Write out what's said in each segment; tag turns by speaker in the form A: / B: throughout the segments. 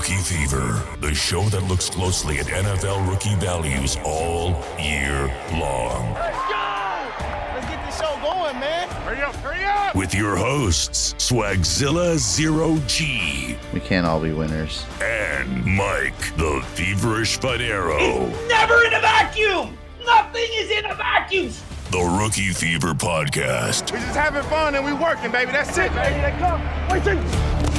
A: Rookie Fever, the show that looks closely at NFL rookie values all year long.
B: Let's go! Let's get this show going, man. Hurry up, hurry up!
A: With your hosts, Swagzilla Zero G
C: We can't all be winners.
A: and Mike, the feverish Fanaro.
D: Never in a vacuum! Nothing is in a vacuum!
A: The Rookie Fever Podcast.
B: We're just having fun and we're working, baby. That's it, baby. They come. Wait,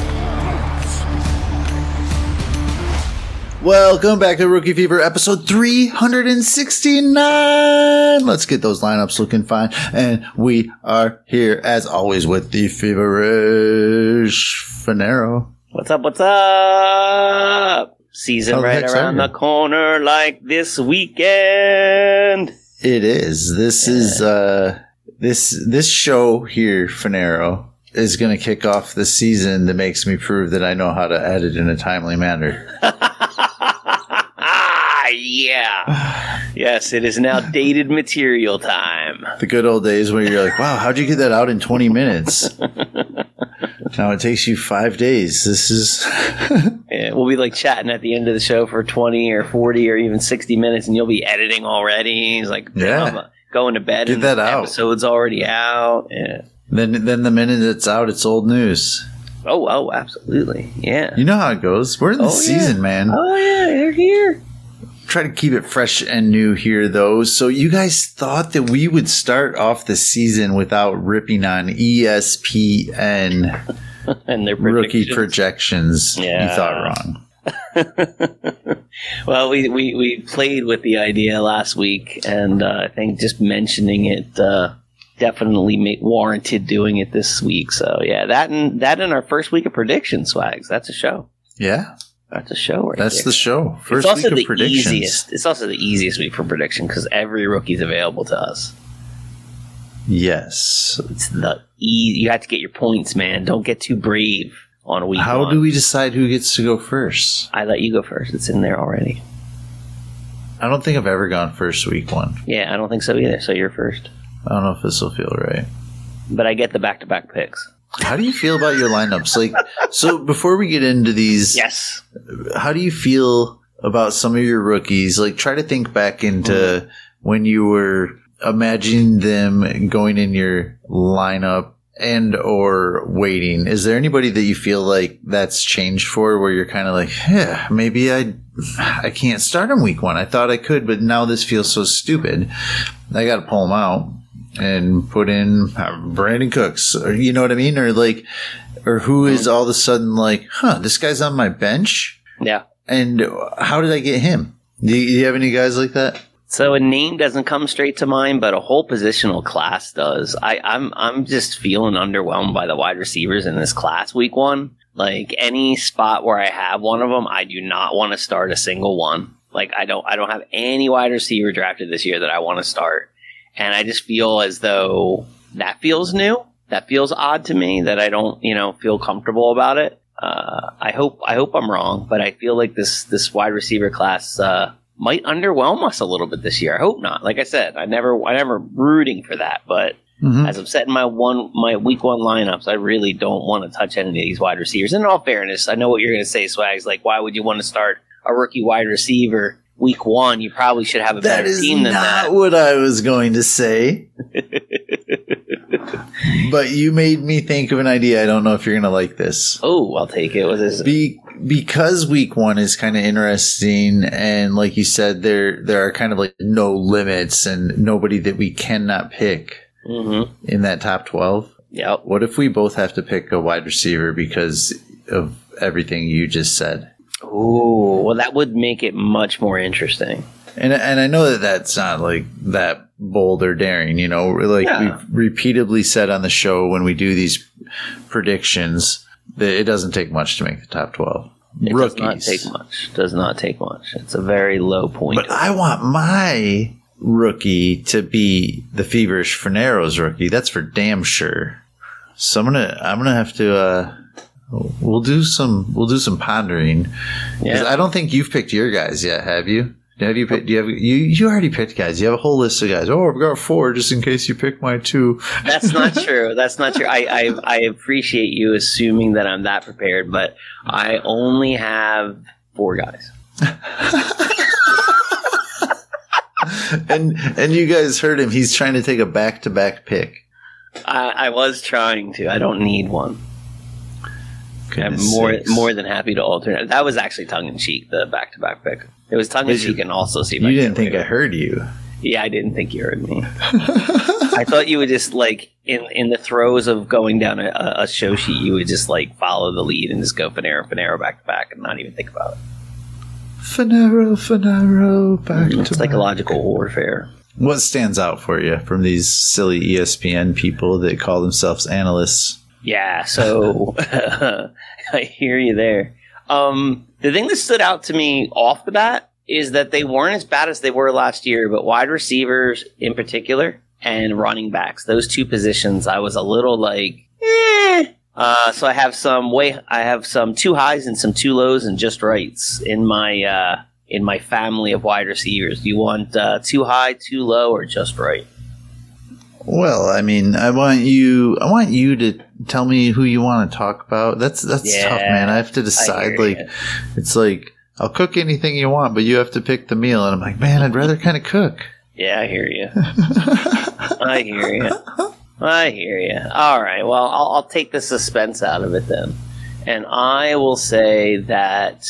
C: Welcome back to Rookie Fever episode 369. Let's get those lineups looking fine. And we are here as always with the feverish Fanaro.
D: What's up, what's up? Season
C: How
D: right
C: heck's
D: around the corner like this weekend.
C: It is. This is, uh, this, this show here, Fanaro, is going to kick off the season that makes me prove that I know how to edit in a timely manner.
D: ah, yeah. yes, it is now dated material time.
C: The good old days where you're like, wow, how'd you get that out in 20 minutes? now it takes you five days. This is,
D: Yeah, we'll be like chatting at the end of the show for 20 or 40 or even 60 minutes and you'll be editing already. He's like,
C: Yeah.
D: I'm going to bed
C: Get
D: and
C: that
D: the
C: out.
D: episode's already out. Yeah.
C: then, then the minute it's out, it's old news.
D: Oh, oh, absolutely. Yeah.
C: You know how it goes. We're in the
D: Oh, yeah.
C: season, man.
D: Oh, yeah, they're here.
C: Try to keep it fresh and new here, though. So you guys thought that we would start off the season without ripping on ESPN
D: And their
C: rookie
D: predictions.
C: projections. You thought wrong.
D: well, we, we, we played with the idea last week, and uh, I think just mentioning it uh, definitely make, warranted doing it this week. So yeah, that and that in our first week of prediction swags. That's a show.
C: Yeah,
D: That's a show right
C: that's
D: there.
C: the show. First
D: it's also
C: week of
D: the
C: predictions.
D: easiest. It's also the easiest week for prediction because every rookie's available to us.
C: Yes.
D: It's the e- you have to get your points, man. Don't get too brave on a week.
C: How
D: one.
C: do we decide who gets to go first?
D: I let you go first. It's in there already.
C: I don't think I've ever gone first week one.
D: Yeah, I don't think so either. So you're first,
C: I don't know if this will feel right.
D: but I get the back-to-back picks.
C: How do you feel about your lineups? Like, so before we get into these,
D: Yes.
C: how do you feel about some of your rookies? Like, try to think back into mm-hmm. when you were imagining them going in your lineup and or waiting. Is there anybody that you feel like that's changed for where you're kind of like, yeah, maybe I, I can't start him week one. I thought I could, but now this feels so stupid. I got to pull him out and put in uh, Brandin Cooks, or you know what I mean, or like, or who is all of a sudden like, huh, this guy's on my bench,
D: Yeah.
C: and how did I get him? Do you, do you have any guys like that?
D: So a name doesn't come straight to mind, but a whole positional class does. I, I'm I'm just feeling underwhelmed by the wide receivers in this class week one. Like any spot where I have one of them, I do not want to start a single one. Like I don't I don't have any wide receiver drafted this year that I want to start, and I just feel as though that feels new. That feels odd to me. That I don't you know feel comfortable about it. Uh, I hope I hope I'm wrong, but I feel like this this wide receiver class uh, might underwhelm us a little bit this year. I hope not. Like I said, I never I never rooting for that, but
C: Mhm.
D: as I'm setting my one my week one lineups, I really don't want to touch any of these wide receivers. And in all fairness, I know what you're going to say, Swags. Like, why would you want to start a rookie wide receiver week one? You probably should have a
C: That
D: better team than
C: that.
D: That is not
C: what I was going to say. but you made me think of an idea. I don't know if you're going to like this.
D: Oh, I'll take it. What is it?
C: Be, because week one is kind of interesting, and like you said, there there are kind of like no limits and nobody that we cannot pick
D: Mm-hmm.
C: in that top twelve.
D: Yeah.
C: What if we both have to pick a wide receiver because of everything you just said?
D: Ooh, well, that would make it much more interesting.
C: And and I know that that's not like that bold or daring, you know. Like
D: Yeah.
C: we've repeatedly said on the show when we do these predictions that it doesn't take much to make the top twelve.
D: It
C: Rookies.
D: does not take much. Does not take much. It's a very low point.
C: But I want my rookie to be the feverish Fanaro's rookie. That's for damn sure. So I'm gonna I'm gonna have to uh we'll do some we'll do some pondering.
D: yeah.
C: I don't think you've picked your guys yet, have you? Have you picked? Do you have you? You already picked guys. You have a whole list of guys. Oh, I've got four, just in case you pick my two.
D: That's not true. That's not true. I, I I appreciate you assuming that I'm that prepared, but I only have four guys.
C: and and you guys heard him. He's trying to take a back to back pick.
D: I, I was trying to. I don't need one. I'm more
C: sakes.
D: more than happy to alternate. That was actually tongue in cheek. The back to back pick. It was tongue in cheek and also see.
C: You didn't think I heard you.
D: Yeah, I didn't think you heard me. I thought you would just like in in the throes of going down a, a- show sheet, you would just like follow the lead and just go Fanaro, Fanaro back to back and not even think about it.
C: Fanaro, Fanaro, back mm,
D: It's
C: to
D: psychological warfare.
C: What stands out for you from these silly ESPN people that call themselves analysts?
D: Yeah, so I hear you there. Um, the thing that stood out to me off the bat is that they weren't as bad as they were last year, but wide receivers in particular and running backs, those two positions, I was a little like, eh. Uh, so I have some way, I have some two highs and some two lows and just rights in my uh, in my family of wide receivers. Do you want uh, too high, too low, or just right?
C: Well, I mean, I want you. I want you to tell me who you want to talk about. That's that's
D: Yeah,
C: tough, man. I have to decide. Like,
D: ya.
C: it's like I'll cook anything you want, but you have to pick the meal. And I'm like, man, I'd rather kind of cook.
D: Yeah, I hear you. I hear you. I hear you. All right. Well, I'll, I'll take the suspense out of it then, and I will say that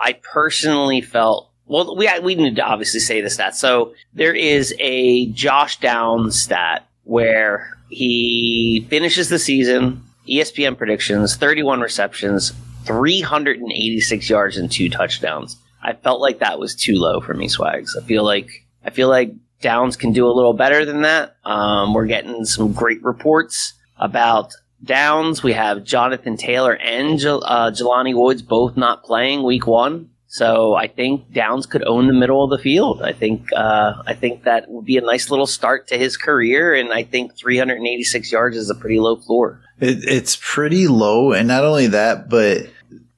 D: I personally felt. Well, we we need to obviously say the stat. So there is a Josh Downs stat where he finishes the season. ESPN predictions: thirty-one receptions, three hundred and eighty-six yards, and two touchdowns. I felt like that was too low for me, Swags. I feel like I feel like Downs can do a little better than that. Um, we're getting some great reports about Downs. We have Jonathan Taylor and uh, Jelani Woods both not playing week one. So I think Downs could own the middle of the field. I think uh, I think that would be a nice little start to his career, and I think 386 yards is a pretty low floor.
C: It, it's pretty low, and not only that, but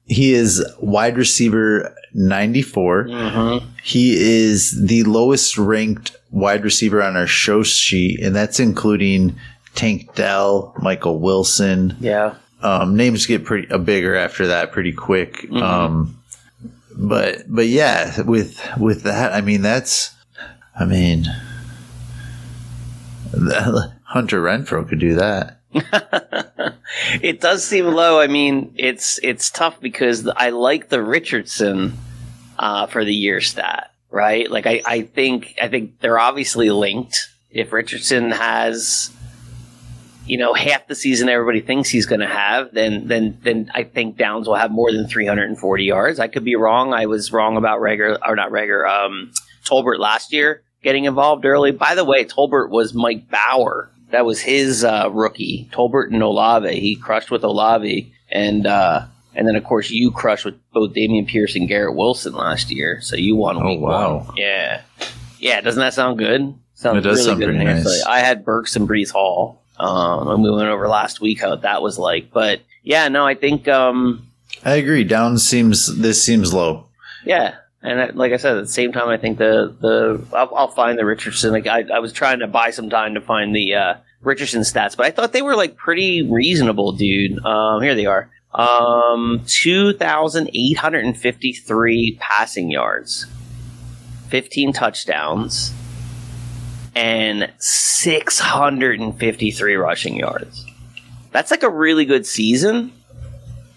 C: he is wide receiver 94.
D: Mm-hmm.
C: He is the lowest ranked wide receiver on our show sheet, and that's including Tank Dell, Michael Wilson.
D: Yeah,
C: Um, names get pretty uh, bigger after that pretty quick.
D: Mhm.
C: Um, but but yeah, with with that, I mean that's, I mean, Hunter Renfrow could do that.
D: it does seem low. I mean, it's it's tough because I like the Richardson uh, for the year stat, right? Like I, I think I think they're obviously linked. If Richardson has, you know, half the season everybody thinks he's going to have, then then then I think Downs will have more than 340 yards. I could be wrong. I was wrong about Rager or not Rager. Um, Tolbert last year getting involved early. By the way, Tolbert was Mike Bauer. That was his uh, rookie. Tolbert and Olave. He crushed with Olave, and uh, and then of course you crushed with both Dameon Pierce and Garrett Wilson last year. So you won
C: Oh, wow.
D: one. Yeah, yeah. Doesn't that sound good? Sounds
C: It does
D: really
C: sound
D: good.
C: pretty nice.
D: I had Burks and Breece Hall. Um, and we went over last week how that was like, but yeah, no, I think um,
C: I agree. Down seems this seems low.
D: yeah, and I, like I said, at the same time, I think the the I'll, I'll find the Richardson. Like I, I was trying to buy some time to find the uh, Richardson stats, but I thought they were like pretty reasonable, dude. Um, here they are. Um, two thousand eight hundred and fifty three passing yards, fifteen touchdowns, and six hundred and fifty three rushing yards. That's like a really good season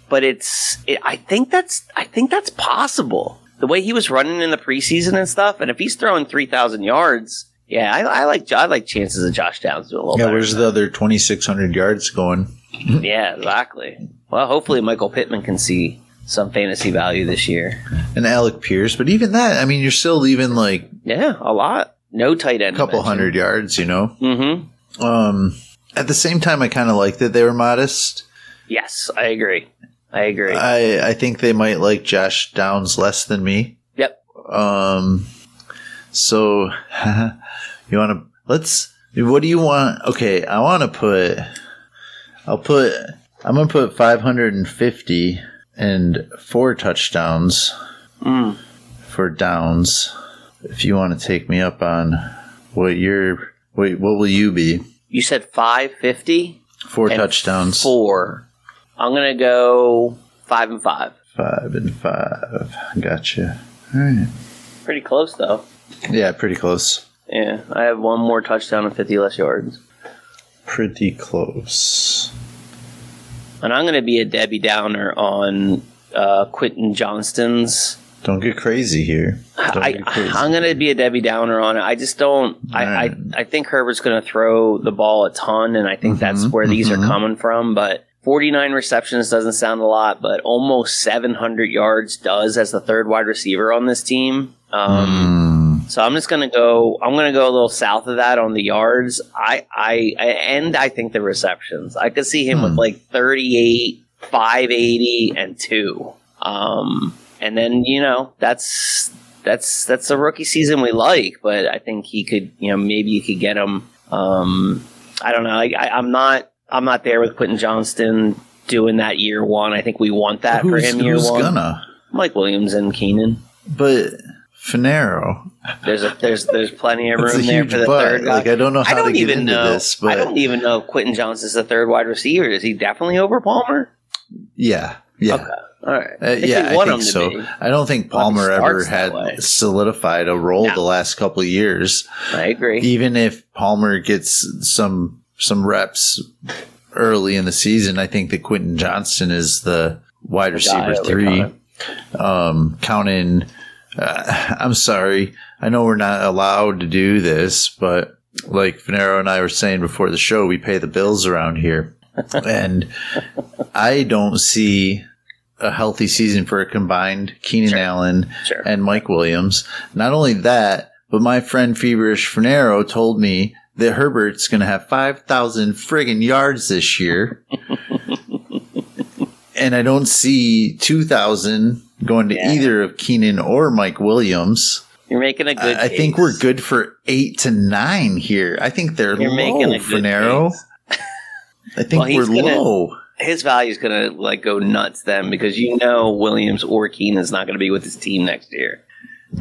D: but it's it, I think that's I think that's possible. The way he was running in the preseason and stuff, and if he's throwing three thousand yards, yeah, I, I like I like chances of Josh Downs doing a little
C: Yeah, where's the other twenty six hundred yards going?
D: yeah, exactly. Well, hopefully Michael Pittman can see some fantasy value this year.
C: And Alec Pierce, but even that, I mean, you're still leaving like
D: Yeah, a lot. No tight end.
C: a couple hundred yards, you know.
D: Mm-hmm.
C: Um, at the same time, I kind of like that they were modest.
D: Yes, I agree. I agree.
C: I I think they might like Josh Downs less than me.
D: yep.
C: Um, so you want to let's. What do you want? Okay, I want to put. I'll put. I'm gonna put 550 and four touchdowns
D: Mm.
C: for Downs. If you want to take me up on what your wait, what will you be?
D: You said 550?
C: Four touchdowns,
D: Four. I'm going to go five and five.
C: five and five. Gotcha. All right.
D: Pretty close, though.
C: Yeah, pretty close.
D: Yeah, I have one more touchdown and 50 less yards.
C: Pretty close.
D: And I'm going to be a Debbie Downer on uh, Quentin Johnston's.
C: Don't get crazy here. Don't
D: I,
C: crazy.
D: I'm going to be a Debbie Downer on it. I just don't. I,
C: Right.
D: I, I think Herbert's going to throw the ball a ton, and I think that's
C: Mhm,
D: where these
C: mhm.
D: are coming from. But 49 receptions doesn't sound a lot, but almost 700 yards does as the third wide receiver on this team. Um,
C: Mm,
D: So I'm just gonna go. I'm gonna go a little south of that on the yards. I, I, I and I think the receptions. I could see him with
C: Hmm.
D: like 38, 580, and two. Um, and then you know that's that's that's a rookie season we like, but I think he could. You know, maybe you could get him. Um, I don't know. I, I, I'm not. I'm not there with Quentin Johnston doing that year one. I think we want that for
C: who's
D: him year
C: who's
D: one.
C: gonna?
D: Mike Williams and Keenan.
C: But Fanaro,
D: There's a there's there's plenty of room there for the
C: butt.
D: third guy.
C: Like I don't know
D: I
C: how to
D: don't
C: get
D: even
C: into
D: know.
C: this,
D: I don't even know if Quentin Johnston's the third wide receiver. Is he definitely over Palmer?
C: yeah, yeah.
D: Okay, right.
C: Uh, yeah, I think so.
D: be,
C: I don't think
D: Well, if he
C: Palmer ever
D: starts that way.
C: had solidified a role
D: No.
C: the last couple of years.
D: I agree.
C: Even if Palmer gets some some reps early in the season, I think that Quentin Johnston is the wide
D: The
C: receiver three. Um, counting, uh, I'm sorry, I know we're not allowed to do this, but like Fanaro and I were saying before the show, we pay the bills around here, and I don't see a healthy season for a combined Keenan
D: Sure.
C: Allen
D: Sure.
C: and Mike Williams. Not only that, but my friend Feverish Fanaro told me that Herbert's going to have 5,000 friggin' yards this year. and I don't see 2,000 going to
D: Yeah.
C: either of Keenan or Mike Williams.
D: You're making a good.
C: I, I think we're good for eight to nine here. I think they're
D: You're
C: low,
D: making a good case.
C: I think
D: Well,
C: we're
D: gonna-
C: low.
D: His value is gonna like go nuts then because you know Williams or Keenan's not gonna be with his team next year.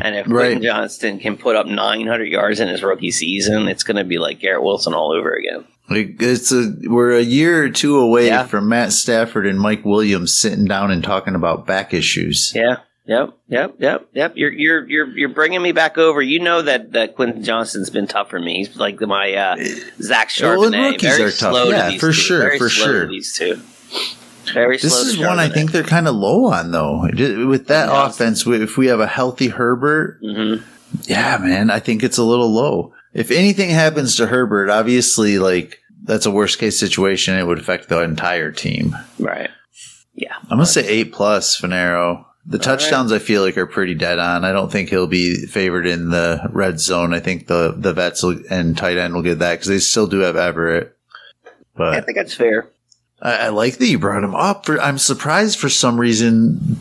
D: And if
C: Right.
D: Quentin Johnston can put up 900 yards in his rookie season, it's going to be like Garrett Wilson all over again.
C: Like it's a we're a year or two away
D: Yeah.
C: from Matt Stafford and Mike Williams sitting down and talking about back issues.
D: Yeah. Yep. Yep. Yep. Yep. You're you're you're you're bringing me back over. You know that that Quentin Johnston's been tough for me. He's like my uh, Zach
C: Well,
D: Charbonnet.
C: rookies
D: Very
C: are tough.
D: to
C: Yeah,
D: these
C: for
D: two.
C: sure,
D: Very
C: for
D: to
C: sure.
D: These two. Very.
C: This
D: to
C: is one I think they're kind of low on though. With that
D: Yeah.
C: offense, if we have a healthy Herbert,
D: Mhm.
C: yeah, man, I think it's a little low. If anything happens to Herbert, obviously, like that's a worst case situation. It would affect the entire team.
D: Right. Yeah.
C: I'm gonna say eight plus Fanaro. The
D: All
C: touchdowns I feel like are pretty dead on. I don't think he'll be favored in the red zone. I think the the vets will, and tight end will get that because they still do have Everett. But I
D: think that's fair.
C: I, I like that you brought him up. For I'm surprised for some reason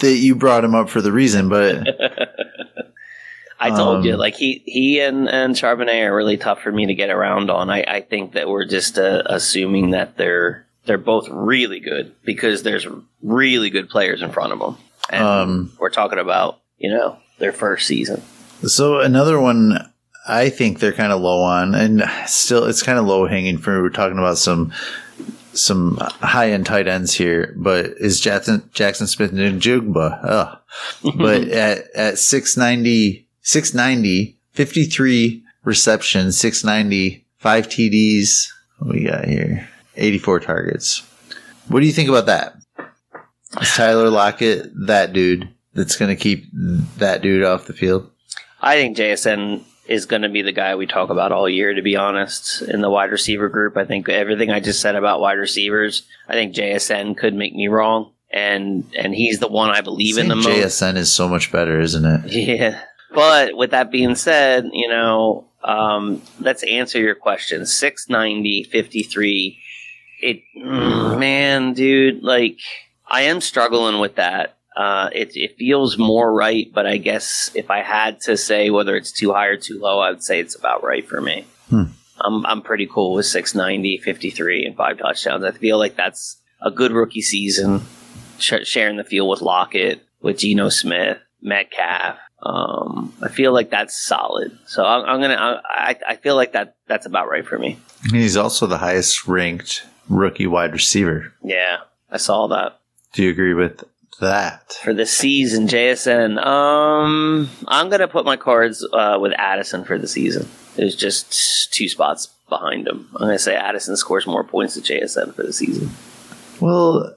C: that you brought him up for the reason, but
D: I told
C: Um,
D: you, like he he and and Charbonnet are really tough for me to get around on. I, I think that we're just uh, assuming that they're they're both really good because there's really good players in front of them, and
C: Um,
D: we're talking about you know their first season.
C: so another one I think they're kind of low on, and still it's kind of low hanging fruit. We're talking about some some high end tight ends here, but is Jackson Jaxon Smith-Njigba? Ugh. but at at 690, 690, 53 receptions, 690, five TDs. What we got here? 84 targets. What do you think about that? Is Tyler Lockett that dude that's going to keep that dude off the field?
D: I think JSN is going to be the guy we talk about all year. To be honest, in the wide receiver group, I think everything I just said about wide receivers, I think JSN could make me wrong, and and he's the one I believe in the most.
C: JSN is so much better, isn't it?
D: Yeah. But with that being said, you know, um, let's answer your question. 690, 53. It, man, dude, like, I am struggling with that. Uh, it, it feels more right, but I guess if I had to say whether it's too high or too low, I would say it's about right for me.
C: Hmm.
D: I'm, I'm pretty cool with 690, 53, and five touchdowns. I feel like that's a good rookie season, sh- sharing the field with Lockett, with Geno Smith, Metcalf. Um, I feel like that's solid. So I'm, I'm gonna. I, I feel like that that's about right for me.
C: He's also the highest ranked rookie wide receiver.
D: Yeah, I saw that
C: Do you agree with that?
D: for the season. JSN. Um, I'm gonna put my cards uh, with Addison for the season. There's just two spots behind him. I'm gonna say Addison scores more points than JSN for the season.
C: Well,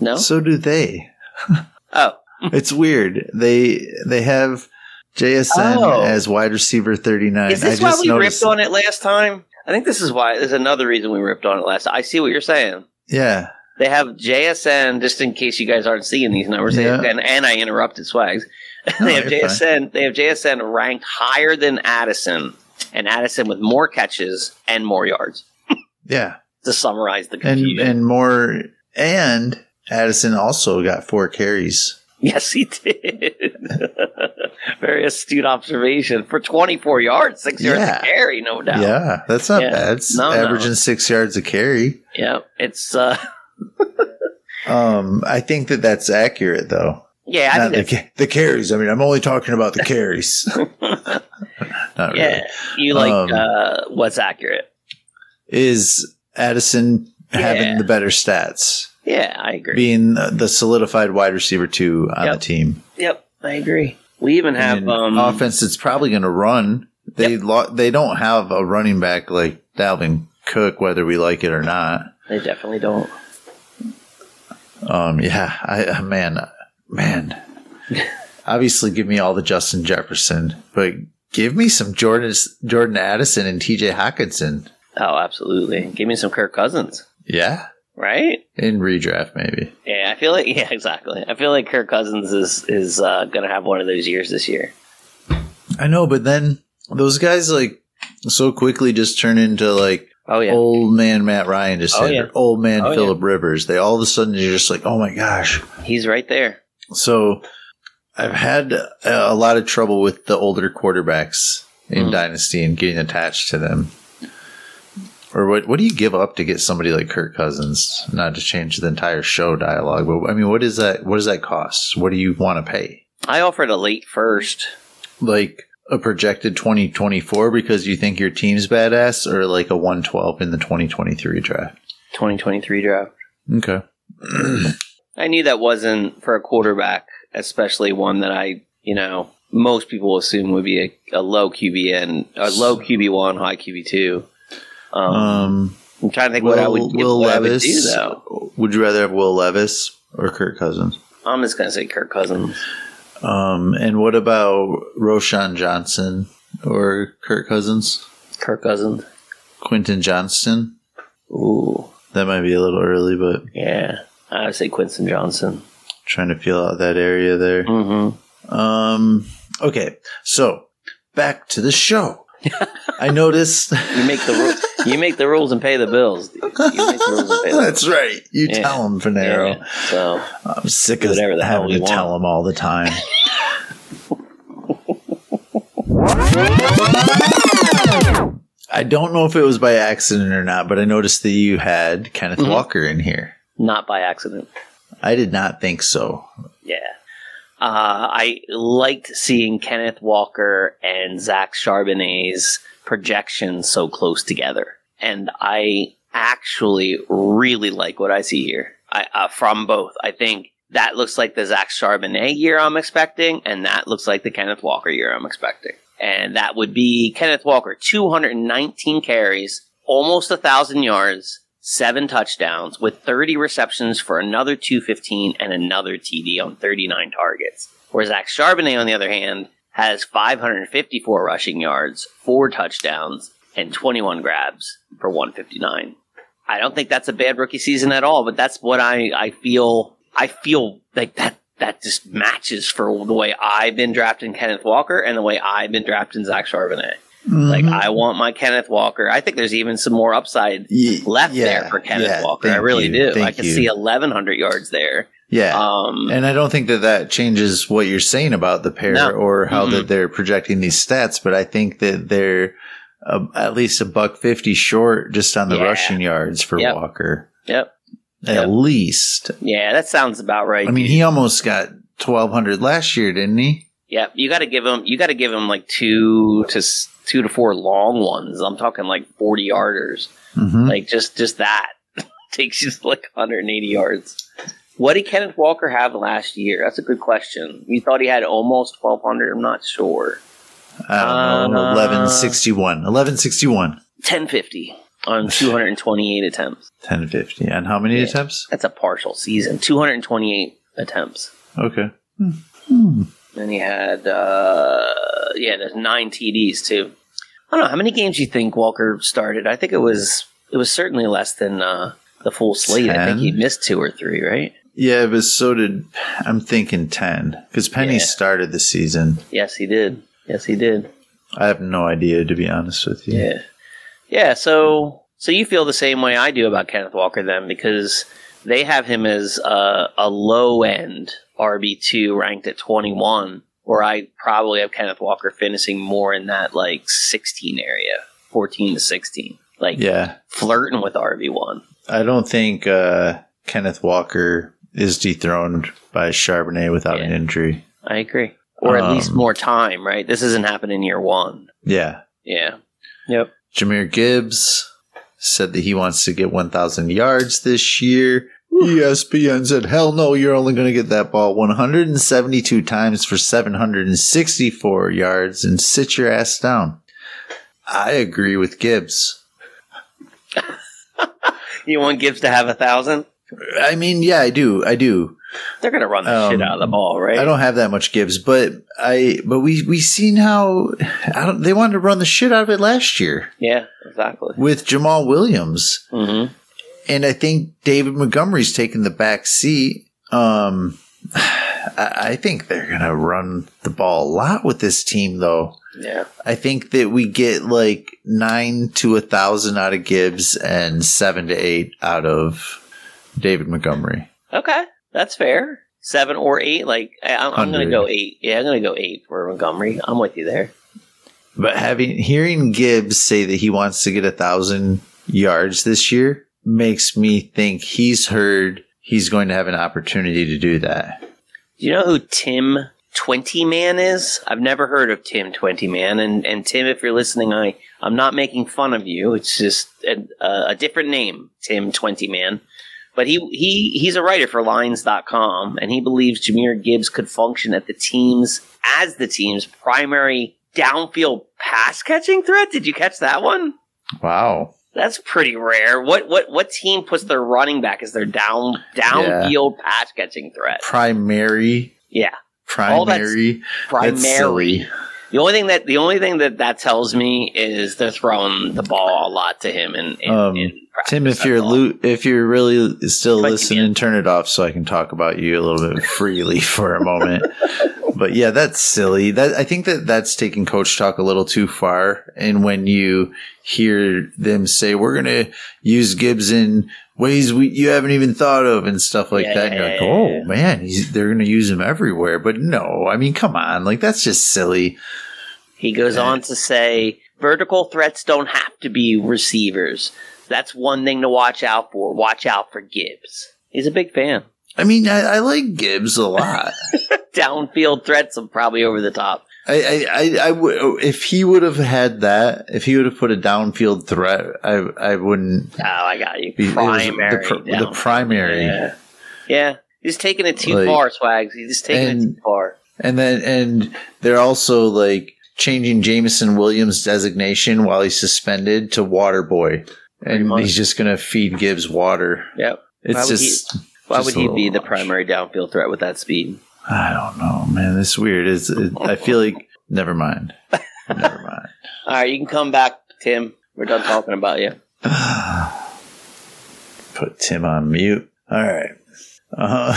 D: No.
C: so do they.
D: oh,
C: It's weird. They they have JSN
D: Oh.
C: as wide receiver 39.
D: is this
C: I
D: why
C: just
D: we
C: noticed.
D: ripped on it last time? I think this is why. There's another reason we ripped on it last. I see what you're saying.
C: Yeah.
D: They have JSN, just in case you guys aren't seeing these numbers, they-
C: Yeah.
D: and, and I interrupted Swags. Oh, they have JSN. They have JSN ranked higher than Addison, and Addison with more catches and more yards.
C: Yeah.
D: To summarize the
C: And
D: confusion,
C: and more and Addison also got four carries.
D: yes, he did. Very astute observation for 24 yards, six yards
C: Yeah.
D: a carry, no doubt.
C: Yeah, that's not
D: Yeah.
C: bad. It's
D: No, no.
C: averaging 6 yards a carry.
D: yeah. It's uh,
C: Um I think that that's accurate though.
D: yeah, I
C: Not
D: think
C: the, the carries. I mean, I'm only talking about the carries. Not
D: that's,
C: really.
D: yeah. You like
C: Um,
D: uh, what's accurate?
C: Is Addison having
D: Yeah.
C: the better stats?
D: Yeah, I agree.
C: Being the solidified wide receiver two on
D: Yep.
C: the team.
D: Yep, I agree. We even have um,
C: offense that's probably going to run. They lo- they don't have a running back like Dalvin Cook, whether we like it or not.
D: They definitely don't.
C: Um, yeah, I uh, man, man. Obviously, give me all the Justin Jefferson, but give me some Jordan Jordan Addison and T.J. Hockenson.
D: Oh, absolutely. Give me some Kirk Cousins,
C: Yeah,
D: right?
C: in redraft maybe.
D: Yeah, I feel like yeah, exactly. I feel like Kirk Cousins is is uh, gonna have one of those years this year.
C: I know, but then those guys like so quickly just turn into like
D: Oh yeah,
C: old man Matt Ryan just
D: Oh, yeah.
C: old man
D: Oh,
C: Philip Rivers. They all of a sudden you're just like, oh my gosh.
D: he's right there.
C: So I've had a, a lot of trouble with the older quarterbacks in
D: Mm.
C: Dynasty and getting attached to them. Or what? What do you give up to get somebody like Kirk Cousins? Not to change the entire show dialogue, but I mean, what is that? What does that cost? What do you want to pay?
D: I offered a late first.
C: Like a projected twenty twenty four because you think your team's badass, or like a one twelve in the twenty twenty three draft?
D: 2023 draft.
C: Okay.
D: I knew that wasn't for a quarterback, especially one that I, you know, most people assume would be a, a low QB and a low QB one, high QB two. Um,
C: Um,
D: I'm trying to think what I would,
C: Will
D: what I would
C: Levis.
D: do though.
C: Would you rather have Will Levis or Kirk Cousins?
D: I'm just gonna say Kirk Cousins.
C: Um, and what about Roschon Johnson or Kirk Cousins?
D: Kirk Cousins.
C: Quentin Johnston?
D: Ooh,
C: That might be a little early, but
D: yeah. I would say Quentin Johnston.
C: trying to feel out that area there.
D: Mm-hmm.
C: Um, okay, so back to the show. I noticed.
D: You make the ru- you make the rules and pay the bills. You make the rules and pay the.
C: That's right. You
D: Yeah.
C: tell them, Fanaro.
D: Yeah, So
C: I'm sick of
D: whatever the hell
C: having to
D: want.
C: tell him all the time. I don't know if it was by accident or not, but I noticed that you had Kenneth
D: Mhm.
C: Walker in here.
D: not by accident.
C: I did not think so.
D: Yeah. Uh, I liked seeing Kenneth Walker and Zach Charbonnet's projections so close together. And I actually really like what I see here I, uh, from both. I think that looks like the Zach Charbonnet year I'm expecting, and that looks like the Kenneth Walker year I'm expecting. And that would be Kenneth Walker, 219 carries, almost a 1,000 yards, seven touchdowns with 30 receptions for another 215 and another TD on 39 targets. Whereas Zach Charbonnet, on the other hand, has 554 rushing yards, four touchdowns, and 21 grabs for 159. I don't think that's a bad rookie season at all, but that's what I, I feel. I feel like that that just matches for the way I've been drafting Kenneth Walker and the way I've been drafting Zach Charbonnet. Like
C: Mhm.
D: I want my Kenneth Walker. I think there's even some more upside
C: Ye-
D: left
C: yeah,
D: there for Kenneth
C: yeah,
D: Walker. I really
C: you,
D: do. I can
C: you.
D: see 1,100 yards there.
C: Yeah.
D: Um,
C: and I don't think that that changes what you're saying about the pair
D: No.
C: or how
D: Mhm.
C: that they're projecting these stats, but I think that they're uh, at least a buck fifty short just on the
D: Yeah.
C: rushing yards for
D: Yep.
C: Walker.
D: yep.
C: At
D: Yep.
C: least.
D: Yeah, that sounds about right.
C: I mean, he almost got 1200 last year, didn't he?
D: Yeah, you got to give him. You got to give him like two to two to four long ones. I'm talking like 40 yarders.
C: Mhm.
D: Like just just that takes you like 180 yards. What did Kenneth Walker have last year? That's a good question. You thought he had almost 1200. I'm not sure.
C: I don't know.
D: Uh,
C: 1161. 1161.
D: 1050 on 228 attempts.
C: 1050. And how many
D: Yeah.
C: attempts?
D: That's a partial season. 228 attempts.
C: Okay.
D: And he had, uh, yeah, there's nine TDs too. I don't know how many games you think Walker started. I think it was it was certainly less than uh, the full slate. I think he missed two or three, right?
C: Yeah, but so did I'm thinking 10 because Penny
D: Yeah.
C: started the season.
D: Yes, he did. Yes, he did.
C: I have no idea to be honest with you.
D: Yeah, yeah. So, so you feel the same way I do about Kenneth Walker then, because they have him as a, a low end RB two ranked at twenty one, where I probably have Kenneth Walker finishing more in that like sixteen area, fourteen to sixteen, like
C: Yeah.
D: flirting with RB one.
C: I don't think uh, Kenneth Walker is dethroned by Charbonnet without an injury.
D: I agree, or at
C: Um,
D: least more time. Right? This isn't happening year one.
C: Yeah.
D: Yeah. Yep.
C: Jahmyr Gibbs said that he wants to get 1,000 yards this year. ESPN said, hell no, you're only going to get that ball 172 times for 764 yards and sit your ass down. I agree with Gibbs.
D: You want Gibbs to have a thousand?
C: I mean, yeah, I do. I do.
D: They're gonna run the
C: Um,
D: shit out of the ball, right?
C: I don't have that much Gibbs, but I, but we, we seen how I don't, they wanted to run the shit out of it last year
D: Yeah, exactly.
C: with Jamaal Williams.
D: hmm
C: and I think David Montgomery's taking the back seat. Um, I, I think they're gonna run the ball a lot with this team, though.
D: Yeah.
C: I think that we get like nine to a thousand out of Gibbs and seven to eight out of David Montgomery.
D: Okay, that's fair. Seven or eight, like I, I'm, I'm going to go eight. Yeah, I'm going to go eight for Montgomery. I'm with you there.
C: But having hearing Gibbs say that he wants to get a thousand yards this year makes me think he's heard he's going to have an opportunity to do that.
D: Do you know who Tim Twentyman is? I've never heard of Tim Twentyman, and and Tim, if you're listening, I I'm not making fun of you. It's just a, a, a different name, Tim Twentyman. But he he he's a writer for Lines.com, and he believes Jahmyr Gibbs could function at the team's as the team's primary downfield pass catching threat. Did you catch that one?
C: Wow.
D: That's pretty rare. What what what team puts their running back as their down downfield pass catching threat?
C: Primary
D: Yeah,
C: primary.
D: primary. The only thing that the only thing that that tells me is they're throwing the ball a lot to him in,
C: Um. Tim, if you're lo- if you're really still listening, turn it off so I can talk about you a little bit freely for a moment. but yeah, that's silly. That I think that that's taking coach talk a little too far. And when you hear them say we're gonna use Gibbs in ways we you haven't even thought of and stuff like
D: Yeah,
C: that, and you're
D: yeah,
C: like,
D: yeah,
C: oh
D: yeah.
C: man, he's, they're gonna use him everywhere. But no, I mean, come on, like that's just silly.
D: he goes on to say vertical threats don't have to be receivers. That's one thing to watch out for. Watch out for Gibbs. He's a big fan.
C: I mean, I, I like Gibbs a lot.
D: Downfield threats are probably over the top.
C: I, I, I, I would if he would have had that, if he would have put a downfield threat, I, I wouldn't.
D: Oh, I got you.
C: Be,
D: Primary.
C: the, pr- the primary,
D: Yeah. Yeah. He's taking it too
C: Like-
D: far, Swags. He's just taking it too far.
C: and then and they're also like changing Jameson Williams' designation while he's suspended to water boy, and he's just gonna feed Gibbs water.
D: Yep.
C: It's
D: Why
C: just.
D: Why
C: just
D: would he be the primary downfield threat with that speed?
C: I don't know, man. It's weird. It's. It, I feel like. Never mind. Never mind.
D: All right, you can come back, Tim. We're done talking about you.
C: Put Tim on mute. All right. Uh,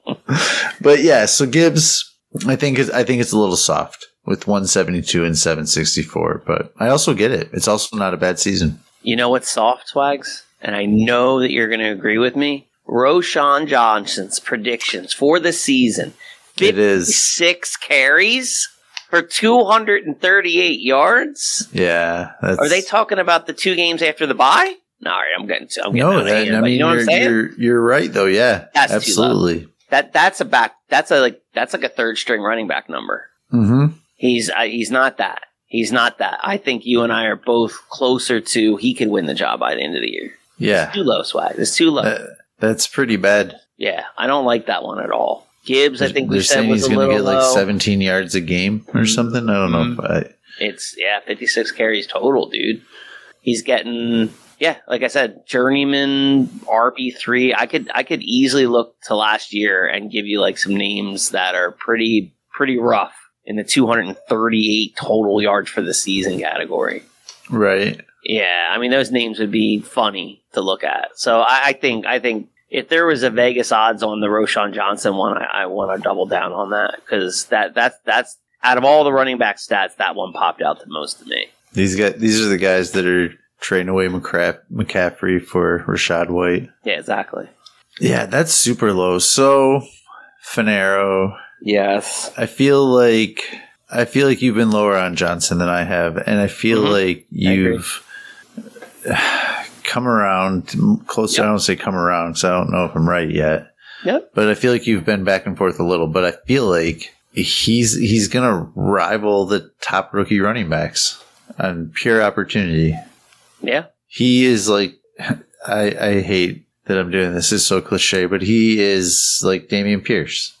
C: but yeah, so Gibbs, I think it's, I think it's a little soft with 172 and 764, but I also get it. It's also not a bad season.
D: You know what's soft, Swags? And I know that you're going to agree with me. Roschon Johnson's predictions for the season
C: It is.
D: 56 carries for 238 yards.
C: Yeah. That's,
D: Are they talking about the two games after the bye? No, right, I'm getting, I'm getting
C: no, that,
D: hand,
C: I mean,
D: you know what
C: you're,
D: I'm saying?
C: you're, you're right though. Yeah.
D: That's
C: absolutely.
D: That that's a back. That's a like that's like a third string running back number.
C: Mm-hmm.
D: He's uh, he's not that. He's not that. I think you and I are both closer to he could win the job by the end of the year.
C: Yeah,
D: Too low, swag. It's too low.
C: Uh, that's pretty bad.
D: yeah, I don't like that one at all. Gibbs, I think
C: They're
D: said
C: saying
D: was
C: he's
D: a
C: going to
D: little
C: get like
D: low.
C: 17 yards a game or mm-hmm. something. I don't know. If mm-hmm. I,
D: It's yeah, fifty six carries total, dude. He's getting yeah, like I said, journeyman RB three. I could I could easily look to last year and give you like some names that are pretty pretty rough in the two hundred and thirty eight total yards for the season category.
C: right.
D: Yeah, I mean those names would be funny to look at. So I, I think I think if there was a Vegas odds on the Roschon Johnson one, I, I want to double down on that because that that's that's out of all the running back stats, that one popped out the most to me.
C: These guys, these are the guys that are trading away McCra- McCaffrey for Rachaad White.
D: Yeah, exactly.
C: Yeah, that's super low. So, Fanaro,
D: Yes.
C: I feel like I feel like you've been lower on Johnson than I have, and I feel
D: Mhm.
C: like you've come around closer. I don't say come around because I don't know if I'm right yet,
D: Yep.
C: but I feel like you've been back and forth a little. But I feel like he's he's gonna rival the top rookie running backs on pure opportunity.
D: Yeah.
C: He is like I I hate that I'm doing this. It's so cliche, but he is like Dameon Pierce.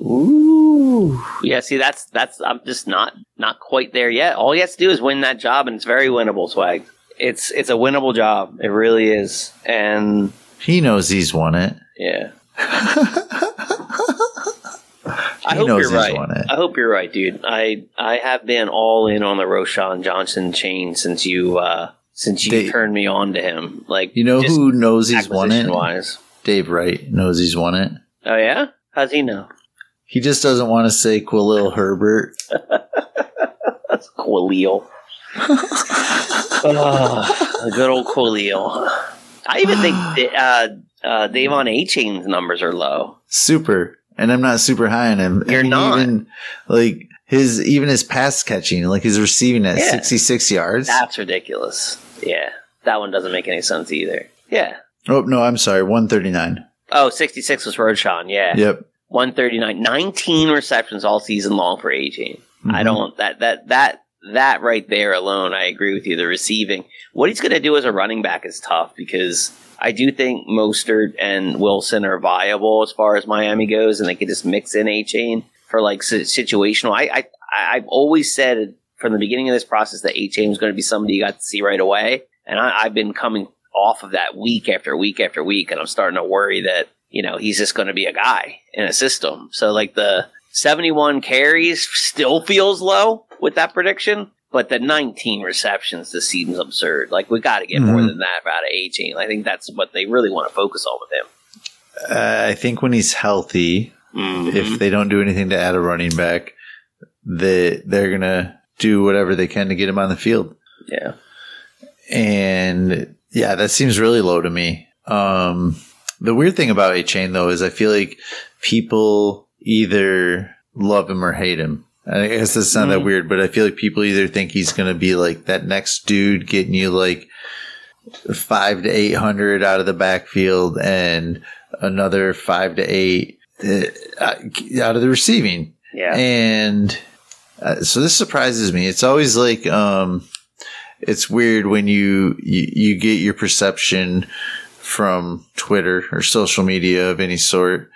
D: Ooh. Yeah. See, that's that's. I'm just not not quite there yet. All he has to do is win that job, and it's very winnable. Swag. It's it's a winnable job. It really is. And
C: He knows he's won it.
D: yeah. I hope you're right. I hope you're right, dude. I I have been all in on the Roschon Johnson chain since you uh since you
C: They-
D: turned me on to him. Like
C: You know who knows he's won it?
D: acquisition-wise.
C: Dave Wright knows he's won it.
D: Oh yeah, how's he know?
C: He just doesn't want to say Khalil Herbert.
D: That's Khalil. Oh, good old Khalil. I even think uh, uh, De'Von Achane's numbers are low.
C: Super. And I'm not super high on him.
D: You're not.
C: Even, like his even his pass catching, like his receiving at
D: Yeah.
C: 66 yards.
D: That's ridiculous. Yeah, that one doesn't make any sense either. Yeah.
C: Oh no, I'm sorry, 139.
D: Oh, 66 was Roschon. Yeah.
C: Yep.
D: 139. 19 receptions all season long for Achane. I
C: Mhm.
D: don't that that that that right there alone, I agree with you. The receiving, what he's going to do as a running back is tough because I do think Mostert and Wilson are viable as far as Miami goes, and they could just mix in Achane for like situational. I, I I- I've always said from the beginning of this process that Achane was going to be somebody you got to see right away, and I, I've been coming off of that week after week after week, and I'm starting to worry that you know he's just going to be a guy in a system. So like the 71 carries still feels low with that prediction, but the 19 receptions this season's absurd. Like we got to get more
C: Mhm.
D: than that out of 18. I think that's what they really want to focus on with him.
C: Uh, I think when he's healthy,
D: Mhm.
C: if they don't do anything to add a running back, they they're gonna do whatever they can to get him on the field.
D: yeah,
C: And yeah, that seems really low to me. Um, the weird thing about Achane though is I feel like people either love him or hate him. I guess that's not that
D: Mhm.
C: weird, but I feel like people either think he's going to be like that next dude getting you like five to eight hundred out of the backfield and another five to eight uh, out of the receiving.
D: yeah,
C: And uh, so this surprises me. It's always like um, it's weird when you, you you get your perception from Twitter or social media of any sort,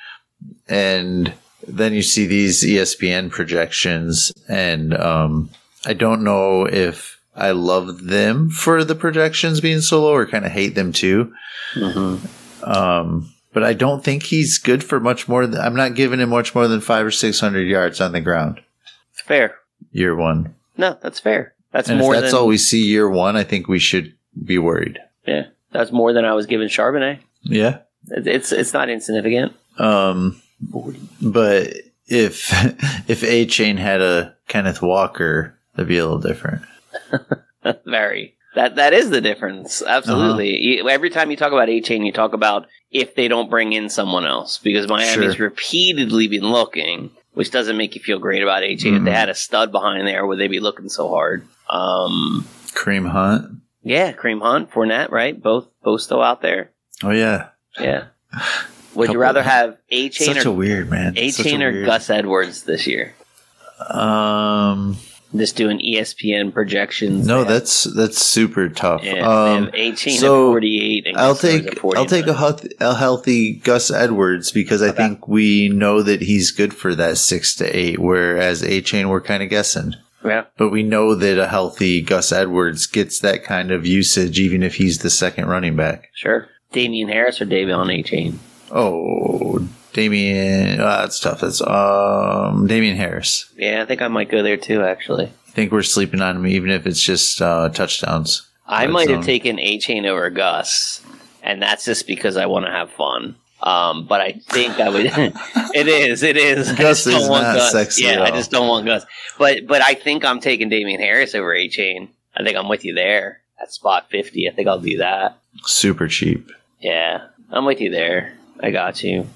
C: and then you see these ESPN projections, and um, I don't know if I love them for the projections being so low or kind of hate them too.
D: Mhm.
C: Um, but I don't think he's good for much more than I'm not giving him much more than five or six hundred yards on the ground
D: fair.
C: year one.
D: No, that's fair. That's
C: And
D: more
C: if that's
D: than
C: all we see year one, I think we should be worried.
D: yeah. That's more than I was giving Charbonnet.
C: Yeah.
D: It- It's it's not insignificant.
C: Um, but if if Achane had a Kenneth Walker, that'd be a little different.
D: Very. That that is the difference. Absolutely.
C: Uh-huh.
D: Every time you talk about Achane, you talk about if they don't bring in someone else because Miami's
C: Sure.
D: repeatedly been looking, which doesn't make you feel great about Achane. If they
C: Mhm.
D: had a stud behind there, would they be looking so hard? Um,
C: Kareem Hunt.
D: yeah, Kareem Hunt, Fournette, right? Both both still out there.
C: Oh yeah.
D: Yeah. Would you rather have Achane
C: Such a
D: or
C: weird man.
D: Achane or
C: weird-
D: Gus Edwards this year?
C: Um,
D: Just doing ESPN projections.
C: no,
D: have-
C: that's that's super tough.
D: yeah,
C: um,
D: Achane
C: so
D: forty-eight. And
C: I'll take
D: at 49.
C: I'll take a healthy, a healthy Gus Edwards because I
D: Okay.
C: think we know that he's good for that six to eight. Whereas Achane, we're kind of guessing,
D: Yeah,
C: but we know that a healthy Gus Edwards gets that kind of usage, even if he's the second running back.
D: sure. Damien Harris or De'Von Achane?
C: Oh, Damien. uh, that's tough. That's um Damien Harris.
D: Yeah, I think I might go there too. Actually,
C: I think we're sleeping on him, even if it's just uh, touchdowns.
D: I might have taken Achane over Gus, and that's just because I want to have fun. Um, but I think I would. it is. It is.
C: Gus is not
D: Gus.
C: sexy
D: Yeah, I just don't want Gus. But but I think I'm taking Damien Harris over Achane. I think I'm with you there at spot fifty. I think I'll do that.
C: Super cheap.
D: Yeah, I'm with you there. I got you.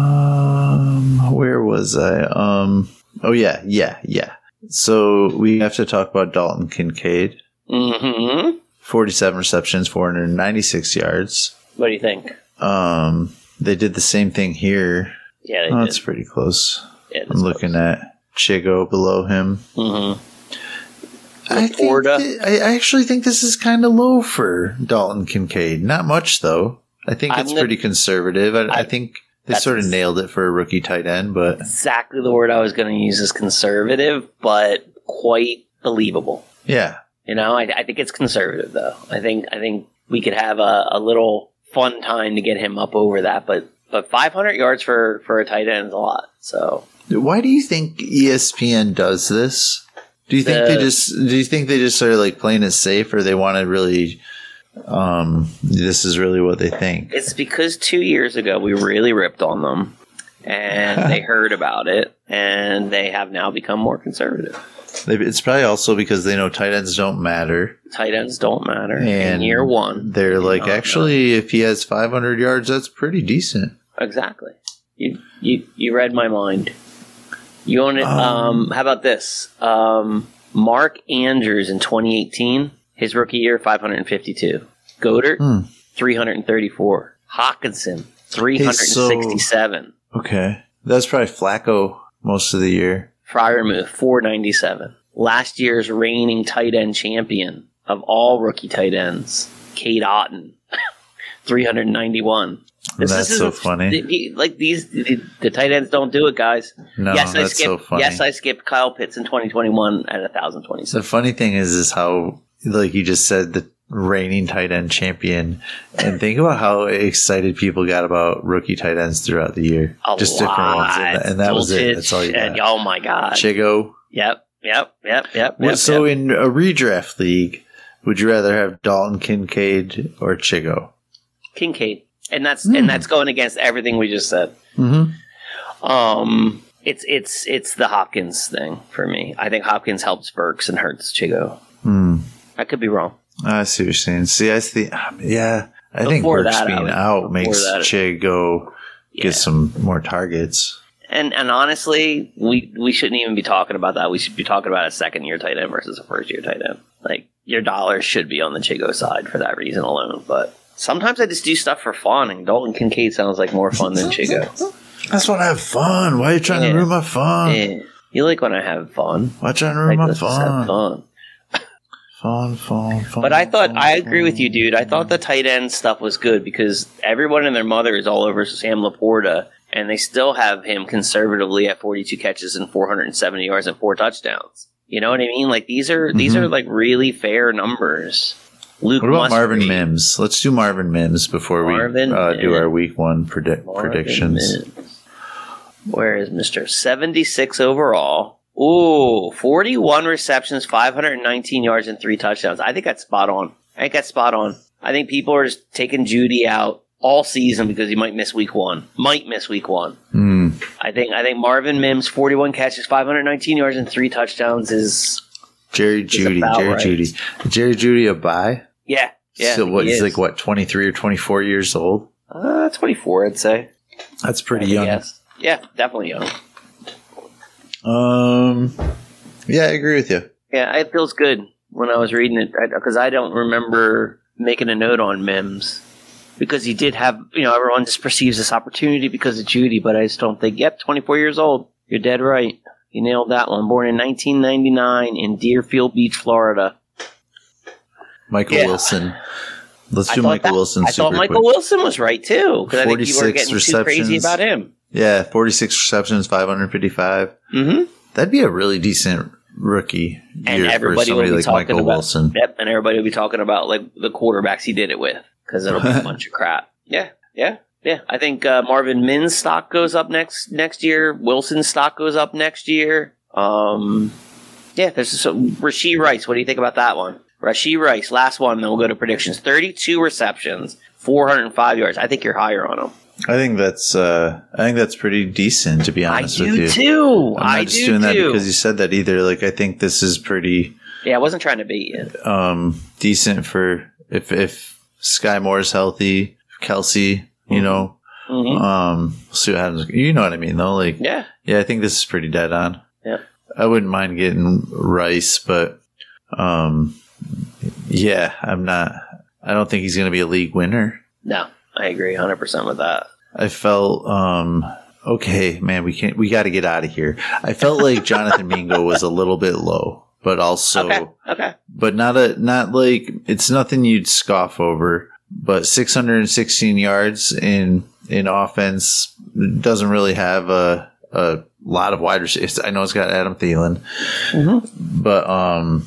C: Um, where was I? Um, oh yeah, yeah, yeah. So we have to talk about Dalton Kincaid.
D: hmm
C: Forty-seven receptions, four hundred ninety-six yards.
D: What do you think?
C: Um, they did the same thing here.
D: Yeah, they
C: Oh,
D: did.
C: that's pretty close.
D: Yeah,
C: I'm looking at Chigo below him.
D: hmm
C: I think thi- I actually think this is kind of low for Dalton Kincaid. Not much though. I think
D: I'm
C: it's
D: gonna-
C: pretty conservative. I, I
D: I-
C: think they sort of nailed it for a rookie tight end, but
D: Exactly the word I was going to use is conservative, but quite believable.
C: yeah,
D: You know, I, I think it's conservative though. I think I think we could have a, a little fun time to get him up over that, but but 500 yards for for a tight end is a lot. So
C: Why do you think ESPN does this? Do you think they just do you think they just are like playing it safe or they want to really um this is really what they think?
D: it's because two years ago we really ripped on them, and they heard about it, and they have now become more conservative.
C: It's probably also because they know tight ends don't matter
D: Tight ends don't matter in
C: and
D: year one.
C: They're like actually if he has 500 yards that's pretty decent.
D: Exactly. You you you read my mind. You own it. Um,
C: Um,
D: how about this? Um, Mark Andrews in 2018, his rookie year, 552. Goedert,
C: Hmm.
D: 334. Hockenson, 367.
C: Okay. That's probably Flacco most of the year.
D: Freiermuth, 497. Last year's reigning tight end champion of all rookie tight ends, Cade Otton, 391.
C: That's
D: is-
C: so funny.
D: the- Like these, the, the tight ends don't do it, guys.
C: No,
D: yes, I
C: that's
D: skipped.
C: so funny.
D: Yes, I skipped Kyle Pitts in 2021 at 1,026.
C: The funny thing is, is how, like you just said, the reigning tight end champion, and think about how excited people got about rookie tight ends throughout the year.
D: A
C: just different ones,
D: lot.
C: and, and that was it. That's all you got.
D: oh my god!
C: Chigo.
D: Yep, yep, yep, yep.
C: Well,
D: yep,
C: so
D: yep.
C: in a redraft league, would you rather have Dalton Kincaid or Chigo?
D: Kincaid, and that's
C: Hmm.
D: and that's going against everything we just said.
C: Mm-hmm.
D: Um, it's it's it's the Hopkins thing for me. I think Hopkins helps Burks and hurts Chigo.
C: Hmm.
D: I could be wrong.
C: I see what you're saying. See, I see. Yeah, I think Burks
D: that,
C: being
D: would-
C: out makes
D: that-
C: Chigo
D: Yeah.
C: get some more targets.
D: And and honestly, we we shouldn't even be talking about that. We should be talking about a second year tight end versus a first year tight end. Like your dollars should be on the Chigo side for that reason alone. But sometimes I just do stuff for fun, and Dalton Kincaid sounds like more fun than Chigo.
C: That's when I have fun. Why are you trying
D: Yeah.
C: to ruin my fun?
D: Eh, you like when I have fun.
C: Why trying to
D: Like
C: ruin my
D: just have
C: fun?
D: fun.
C: Fun, fun, fun.
D: But I thought
C: fun,
D: I agree with you, dude. I thought the tight end stuff was good because everyone and their mother is all over Sam LaPorta, and they still have him conservatively at 42 catches and 470 yards and four touchdowns. You know what I mean? Like these are these
C: Mhm.
D: are like really fair numbers. Luke
C: What about Marvin
D: Musgrave-
C: Mims? Let's do Marvin Mims before
D: Marvin
C: we uh, do our week one
D: Marvin
C: predictions.
D: Mims. Where is Mister 76 overall? Ooh, 41 receptions, 519 yards, and three touchdowns. I think that's spot on. I think that's spot on. I think people are just taking Jeudy out all season because he might miss week one. Might miss week one.
C: Hmm.
D: I think I think Marvin Mims, 41 catches, 519 yards, and three touchdowns is
C: Jerry
D: Jeudy,
C: Jerry
D: right.
C: Jeudy, Jerry Jeudy a buy.
D: Yeah. Yeah,
C: so what?
D: he
C: He's
D: is.
C: like what, twenty three or twenty four years old?
D: Uh, 24, I'd say.
C: That's pretty young.
D: Yes. Yeah, definitely young.
C: Um, yeah, I agree with you.
D: Yeah, it feels good when I was reading it because I don't remember making a note on Mims. because he did have, you know, everyone just perceives this opportunity because of Jeudy, but I just don't think, yep, 24 years old. You're dead right. You nailed that one. Born in 1999 in Deerfield Beach, Florida.
C: Michael
D: Yeah.
C: Wilson. Let's do Michael
D: that-
C: Wilson.
D: I thought Michael
C: quick.
D: Wilson was right too, because I think were
C: 46
D: getting too crazy
C: receptions.
D: about him.
C: Yeah, 46 receptions, 555.
D: hmm
C: That'd be a really decent rookie
D: And
C: year for
D: everybody will
C: somebody
D: be
C: like
D: talking
C: Michael
D: about
C: Wilson.
D: Yep, and everybody will be talking about like the quarterbacks he did it with, because it'll be a bunch of crap. Yeah, yeah, yeah. I think uh, Marvin Mims' stock goes up next next year. Wilson's stock goes up next year. Um, yeah, there's some Rashee Rice. What do you think about that one? Rashee Rice, last one. Then we'll go to predictions. Thirty-two receptions, four hundred and five yards. I think you're higher on him.
C: I think that's uh I think that's pretty decent to be
D: I
C: honest with
D: do
C: you.
D: too.
C: I'm not
D: I
C: just
D: do
C: doing that because you said that either. Like I think this is pretty
D: yeah, I wasn't trying to bait you.
C: um decent for if if Sky Moore's healthy, Kelce, you know,
D: hmm
C: um we'll see what happens. You know what I mean though? Like
D: Yeah,
C: yeah, I think this is pretty dead on.
D: Yeah.
C: I wouldn't mind getting Rice, but um yeah, I'm not I don't think he's gonna be a league winner.
D: no, I agree, hundred percent with that.
C: I felt um okay, man, we can't we gotta get out of here. I felt like Jonathan Mingo was a little bit low, but also
D: okay, okay.
C: but not a not like it's nothing you'd scoff over. But 616 yards in in offense doesn't really have a a lot of wide receivers. I know it's got Adam Thielen,
D: Mhm.
C: but um,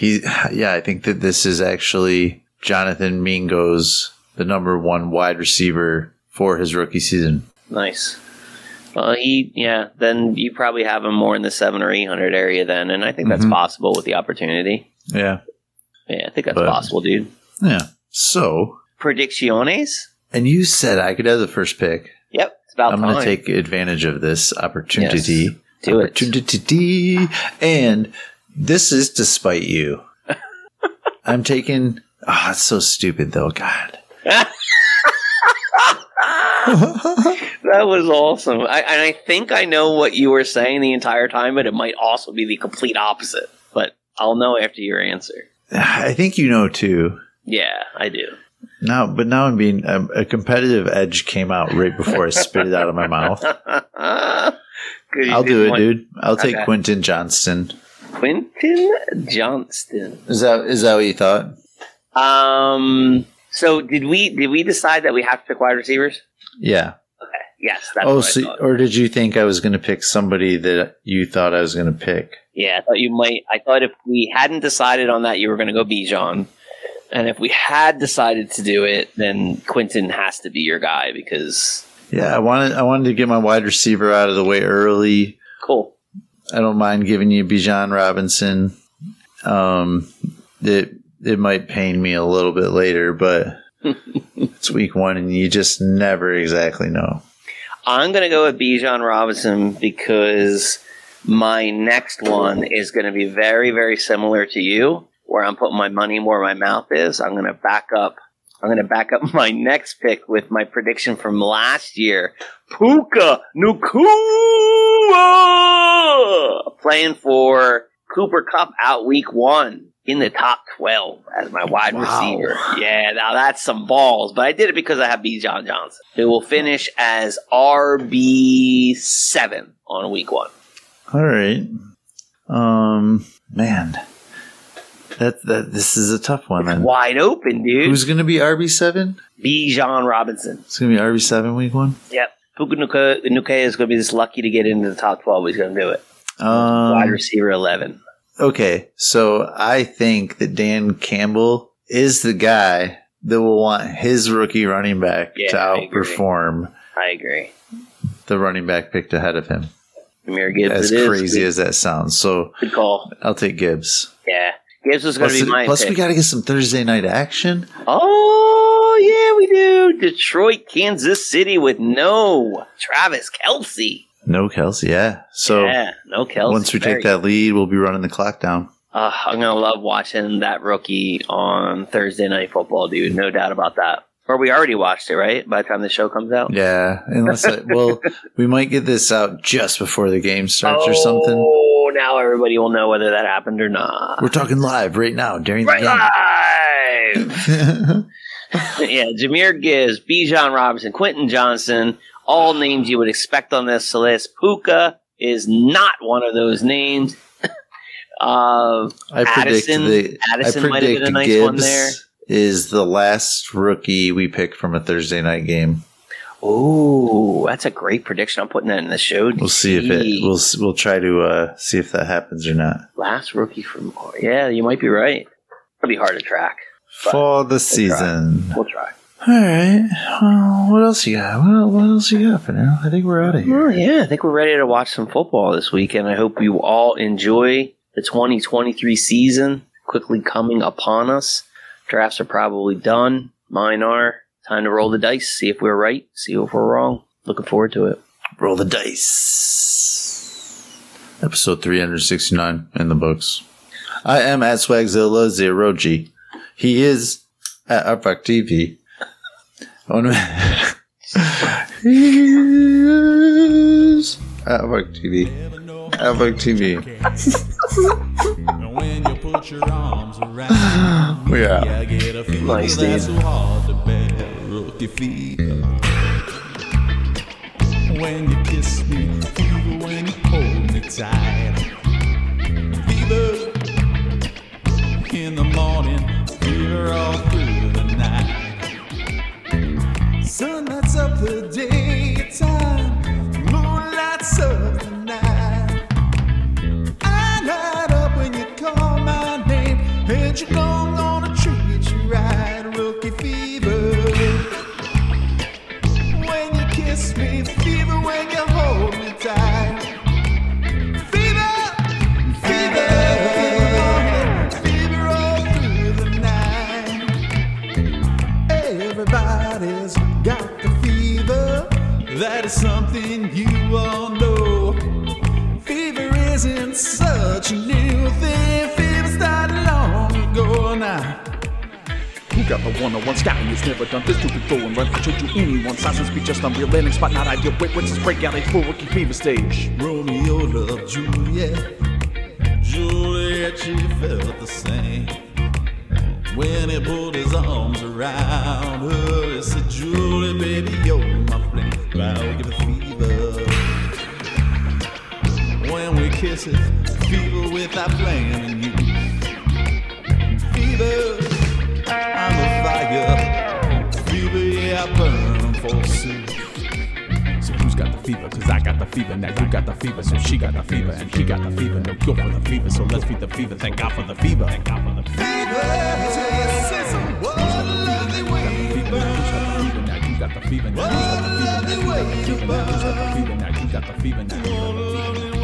C: he yeah, I think that this is actually Jonathan Mingo's the number one wide receiver for his rookie season.
D: Nice. Well, he, yeah, then you probably have him more in the seven or eight hundred area then, and I think that's
C: Mhm.
D: possible with the opportunity.
C: Yeah,
D: Yeah, I think that's
C: But-
D: possible, dude.
C: yeah. So,
D: Predicciones?
C: and you said I could have the first pick.
D: Yep, it's about
C: I'm going to take advantage of this opportunity.
D: Yes. Do it.
C: Opportunity. And this is despite you. I'm taking. Oh, that's so stupid, though. God.
D: that was awesome. I, and I think I know what you were saying the entire time, but it might also be the complete opposite. But I'll know after your answer.
C: I think you know too.
D: Yeah, I do.
C: Now, but now I'm being um, a competitive edge came out right before I spit it out of my mouth. I'll do it,
D: want-
C: dude. I'll take
D: Okay.
C: Quentin Johnston.
D: Quentin Johnston.
C: Is that is that what you thought?
D: Um. So did we did we decide that we have to pick wide receivers?
C: Yeah. Okay.
D: Yes. That's
C: oh,
D: what
C: so, or did you think I was going to pick somebody that you thought I was going to pick?
D: Yeah, I thought you might. I thought if we hadn't decided on that, you were going to go Bijan, and if we had decided to do it, then Quentin has to be your guy because
C: Yeah, I wanted I wanted to get my wide receiver out of the way early.
D: cool.
C: I don't mind giving you Bijan Robinson. Um, it it might pain me a little bit later, but it's week one, and you just never exactly know.
D: I'm going to go with Bijan Robinson because my next one is going to be very very similar to you, where I'm putting my money where my mouth is. I'm going to back up. I'm going to back up my next pick with my prediction from last year. Puka Nacua playing for Cooper Kupp out week one in the top 12 as my wide
C: Wow.
D: receiver. Yeah, now that's some balls, but I did it because I have Bijan Johnson, who will finish as RB7 on week one.
C: All right, um, man, that that this is a tough one. Then
D: Wide open, dude.
C: who's going to be RB seven?
D: Bijan Robinson.
C: It's going to be RB seven week one.
D: Yep. Puka Nacua, Nacua is going to be just lucky to get into the top 12. He's going to do it. Wide
C: Um,
D: receiver 11.
C: okay, so I think that Dan Campbell is the guy that will want his rookie running back
D: Yeah,
C: to
D: I agree.
C: outperform
D: I agree.
C: the running back picked ahead of him.
D: Jahmyr Gibbs.
C: as
D: is.
C: crazy
D: Good,
C: as that sounds. So
D: good call.
C: I'll take Gibbs.
D: Yeah. Gibbs was going
C: Plus,
D: to be my
C: plus we got to get some Thursday night action.
D: Oh, yeah, we do. Detroit, Kansas City with no Travis Kelce.
C: No Kelce, yeah. So
D: yeah, no Kelce.
C: once we take that lead, we'll be running the clock down.
D: Uh, I'm gonna love watching that rookie on Thursday Night Football, dude. No doubt about that. Or we already watched it, right? By the time the show comes out.
C: Yeah, unless I, well, we might get this out just before the game starts or something.
D: Everybody will know whether that happened or not.
C: We're talking live right now during the game.
D: live. yeah, Jahmyr Gibbs, Bijan Robinson, Quentin Johnston, all names you would expect on this list. Puka is not one of those names. uh,
C: I predict
D: Addison,
C: the
D: Addison
C: I
D: might have been a
C: predict
D: nice
C: Gibbs
D: one there.
C: is the last rookie we pick from a Thursday night game.
D: Oh, that's a great prediction. I'm putting that in the show.
C: We'll see if it. We'll we'll try to uh, see if that happens or not
D: last rookie from. Yeah, you might be right. It'll be hard to track.
C: For the season.
D: We'll try.
C: All right. Well, what else you got? What, what else you got for now? I think we're out of here.
D: Well, yeah, I think we're ready to watch some football this weekend. I hope you all enjoy the 2023 season quickly coming upon us. Drafts are probably done. Mine are. Time to roll the dice, see if we're right, see if we're wrong. Looking forward to it.
C: Roll the dice. Episode 369 in the books. I am at Swagzilla Zero G. He is at Upfuck TV. Oh no. he is at Upfuck TV. Upfuck TV.
E: when you put your arms around me,
C: Yeah.
E: I get a feeling
D: Nice,
E: that's Rookie fever. When you kiss me, fever when you hold me tight. Fever in the morning, fever all through the night. Sun lights up the daytime, something you all know. Fever isn't such a new thing. Fever started long ago now.
F: Who got the one-on-one scouting who's never done this to before and run I showed you anyone Silence speak just unreal landing spot not ideal Wait, what's this breakout age full rookie fever stage
E: Romeo loved Juliet. Juliet, she felt the same. When he put his arms around her, he said, Julie, baby, you're my flame. I'll give it fever. When we kiss it, fever without blaming you. Fever, I'm a fire. Fever, yeah, I burn for soon.
F: So who's got the fever? Cause I got the fever Now you got the fever So she got the fever And he got the fever No cure for the fever So let's feed the fever Thank God for the fever Thank God for the fever Fever, fever Now who's got the fever? Now you got the fever Now who's got the fever? You got the fever Now